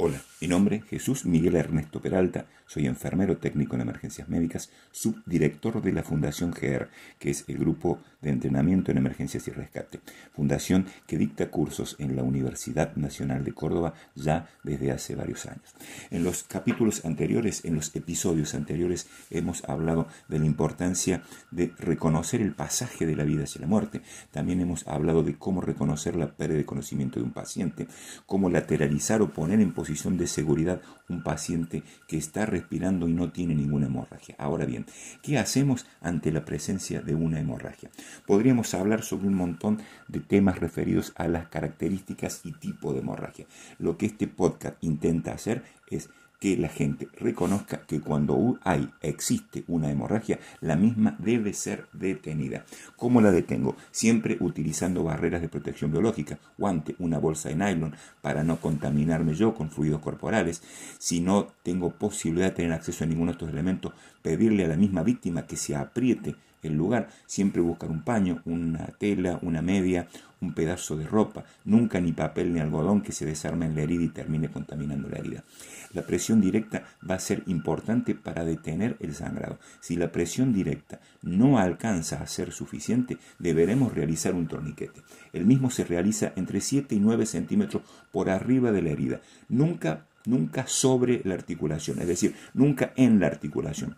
Hola, mi nombre es Jesús Miguel Ernesto Peralta, soy enfermero técnico en emergencias médicas, subdirector de la Fundación GER, que es el grupo de entrenamiento en emergencias y rescate, fundación que dicta cursos en la Universidad Nacional de Córdoba ya desde hace varios años. En los capítulos anteriores, en los episodios anteriores, hemos hablado de la importancia de reconocer el pasaje de la vida hacia la muerte. También hemos hablado de cómo reconocer la pérdida de conocimiento de un paciente, cómo lateralizar o poner en posición de seguridad un paciente que está respirando y no tiene ninguna hemorragia. Ahora bien, ¿qué hacemos ante la presencia de una hemorragia? Podríamos hablar sobre un montón de temas referidos a las características y tipo de hemorragia. Lo que este podcast intenta hacer es que la gente reconozca que cuando hay, existe una hemorragia, la misma debe ser detenida. ¿Cómo la detengo? Siempre utilizando barreras de protección biológica, guante, una bolsa de nylon para no contaminarme yo con fluidos corporales. Si no tengo posibilidad de tener acceso a ninguno de estos elementos, pedirle a la misma víctima que se apriete el lugar, siempre buscar un paño, una tela, una media, un pedazo de ropa, nunca ni papel ni algodón que se desarme en la herida y termine contaminando la herida. La presión directa va a ser importante para detener el sangrado. Si la presión directa no alcanza a ser suficiente, deberemos realizar un torniquete. El mismo se realiza entre 7 y 9 centímetros por arriba de la herida, nunca, nunca sobre la articulación, es decir, nunca en la articulación.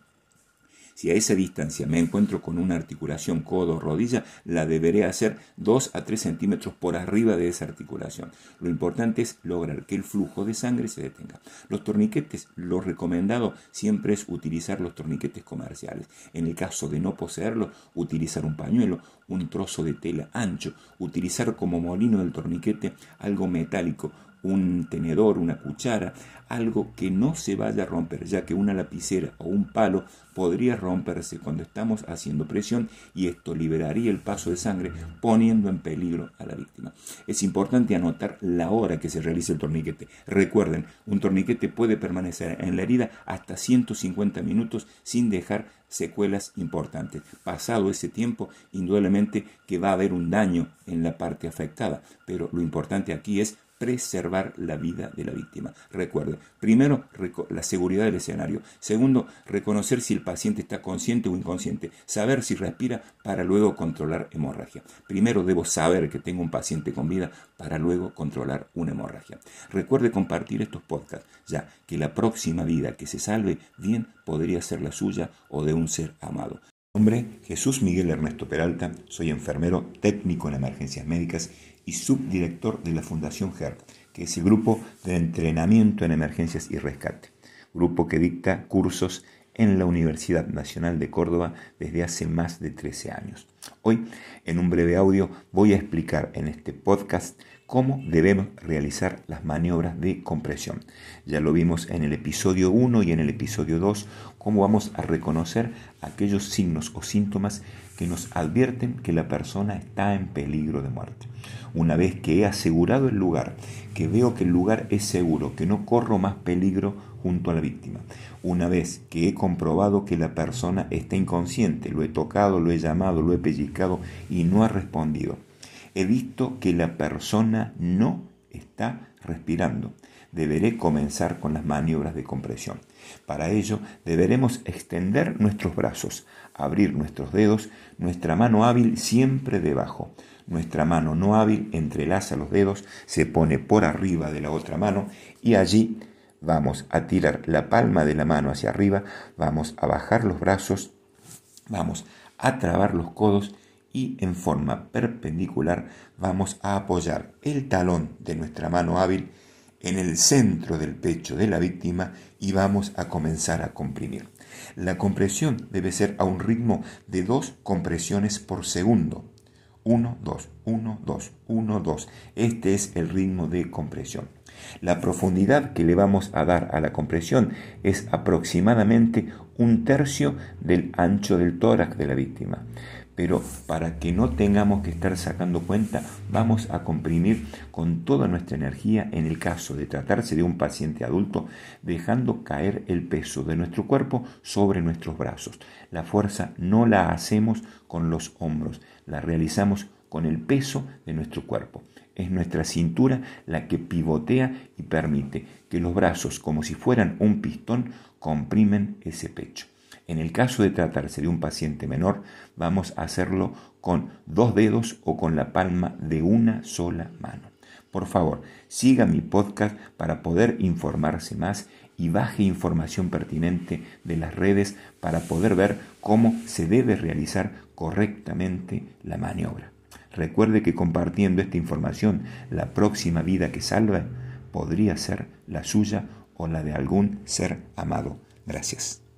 Si a esa distancia me encuentro con una articulación codo-rodilla, la deberé hacer 2 a 3 centímetros por arriba de esa articulación. Lo importante es lograr que el flujo de sangre se detenga. Los torniquetes, lo recomendado siempre es utilizar los torniquetes comerciales. En el caso de no poseerlos, utilizar un pañuelo, un trozo de tela ancho, utilizar como molino del torniquete algo metálico, un tenedor, una cuchara, algo que no se vaya a romper, ya que una lapicera o un palo podría romperse cuando estamos haciendo presión y esto liberaría el paso de sangre poniendo en peligro a la víctima. Es importante anotar la hora que se realiza el torniquete. Recuerden, un torniquete puede permanecer en la herida hasta 150 minutos sin dejar secuelas importantes. Pasado ese tiempo, indudablemente que va a haber un daño en la parte afectada, pero lo importante aquí es preservar la vida de la víctima. Recuerde, primero, la seguridad del escenario. Segundo, reconocer si el paciente está consciente o inconsciente. Saber si respira para luego controlar hemorragia. Primero debo saber que tengo un paciente con vida para luego controlar una hemorragia. Recuerde compartir estos podcasts, ya que la próxima vida que se salve bien podría ser la suya o de un ser amado. Mi nombre Jesús Miguel Ernesto Peralta, soy enfermero técnico en emergencias médicas y subdirector de la Fundación GER, que es el grupo de entrenamiento en emergencias y rescate, grupo que dicta cursos en la Universidad Nacional de Córdoba desde hace más de 13 años. Hoy, en un breve audio, voy a explicar en este podcast cómo debemos realizar las maniobras de compresión. Ya lo vimos en el episodio 1 y en el episodio 2, cómo vamos a reconocer aquellos signos o síntomas que nos advierten que la persona está en peligro de muerte. Una vez que he asegurado el lugar, que veo que el lugar es seguro, que no corro más peligro junto a la víctima. Una vez que he comprobado que la persona está inconsciente, lo he tocado, lo he llamado, lo he pellizcado y no ha respondido. He visto que la persona no está respirando. Deberé comenzar con las maniobras de compresión. Para ello deberemos extender nuestros brazos, abrir nuestros dedos, nuestra mano hábil siempre debajo. Nuestra mano no hábil entrelaza los dedos, se pone por arriba de la otra mano y allí vamos a tirar la palma de la mano hacia arriba, vamos a bajar los brazos, vamos a trabar los codos y en forma perpendicular vamos a apoyar el talón de nuestra mano hábil en el centro del pecho de la víctima y vamos a comenzar a comprimir. La compresión debe ser a un ritmo de dos compresiones por segundo. 1, 2, 1, 2, 1, 2. Este es el ritmo de compresión. La profundidad que le vamos a dar a la compresión es aproximadamente un tercio del ancho del tórax de la víctima pero para que no tengamos que estar sacando cuenta, vamos a comprimir con toda nuestra energía en el caso de tratarse de un paciente adulto, dejando caer el peso de nuestro cuerpo sobre nuestros brazos. La fuerza no la hacemos con los hombros, la realizamos con el peso de nuestro cuerpo. Es nuestra cintura la que pivotea y permite que los brazos, como si fueran un pistón, comprimen ese pecho. En el caso de tratarse de un paciente menor, vamos a hacerlo con dos dedos o con la palma de una sola mano. Por favor, siga mi podcast para poder informarse más y baje información pertinente de las redes para poder ver cómo se debe realizar correctamente la maniobra. Recuerde que compartiendo esta información, la próxima vida que salve podría ser la suya o la de algún ser amado. Gracias.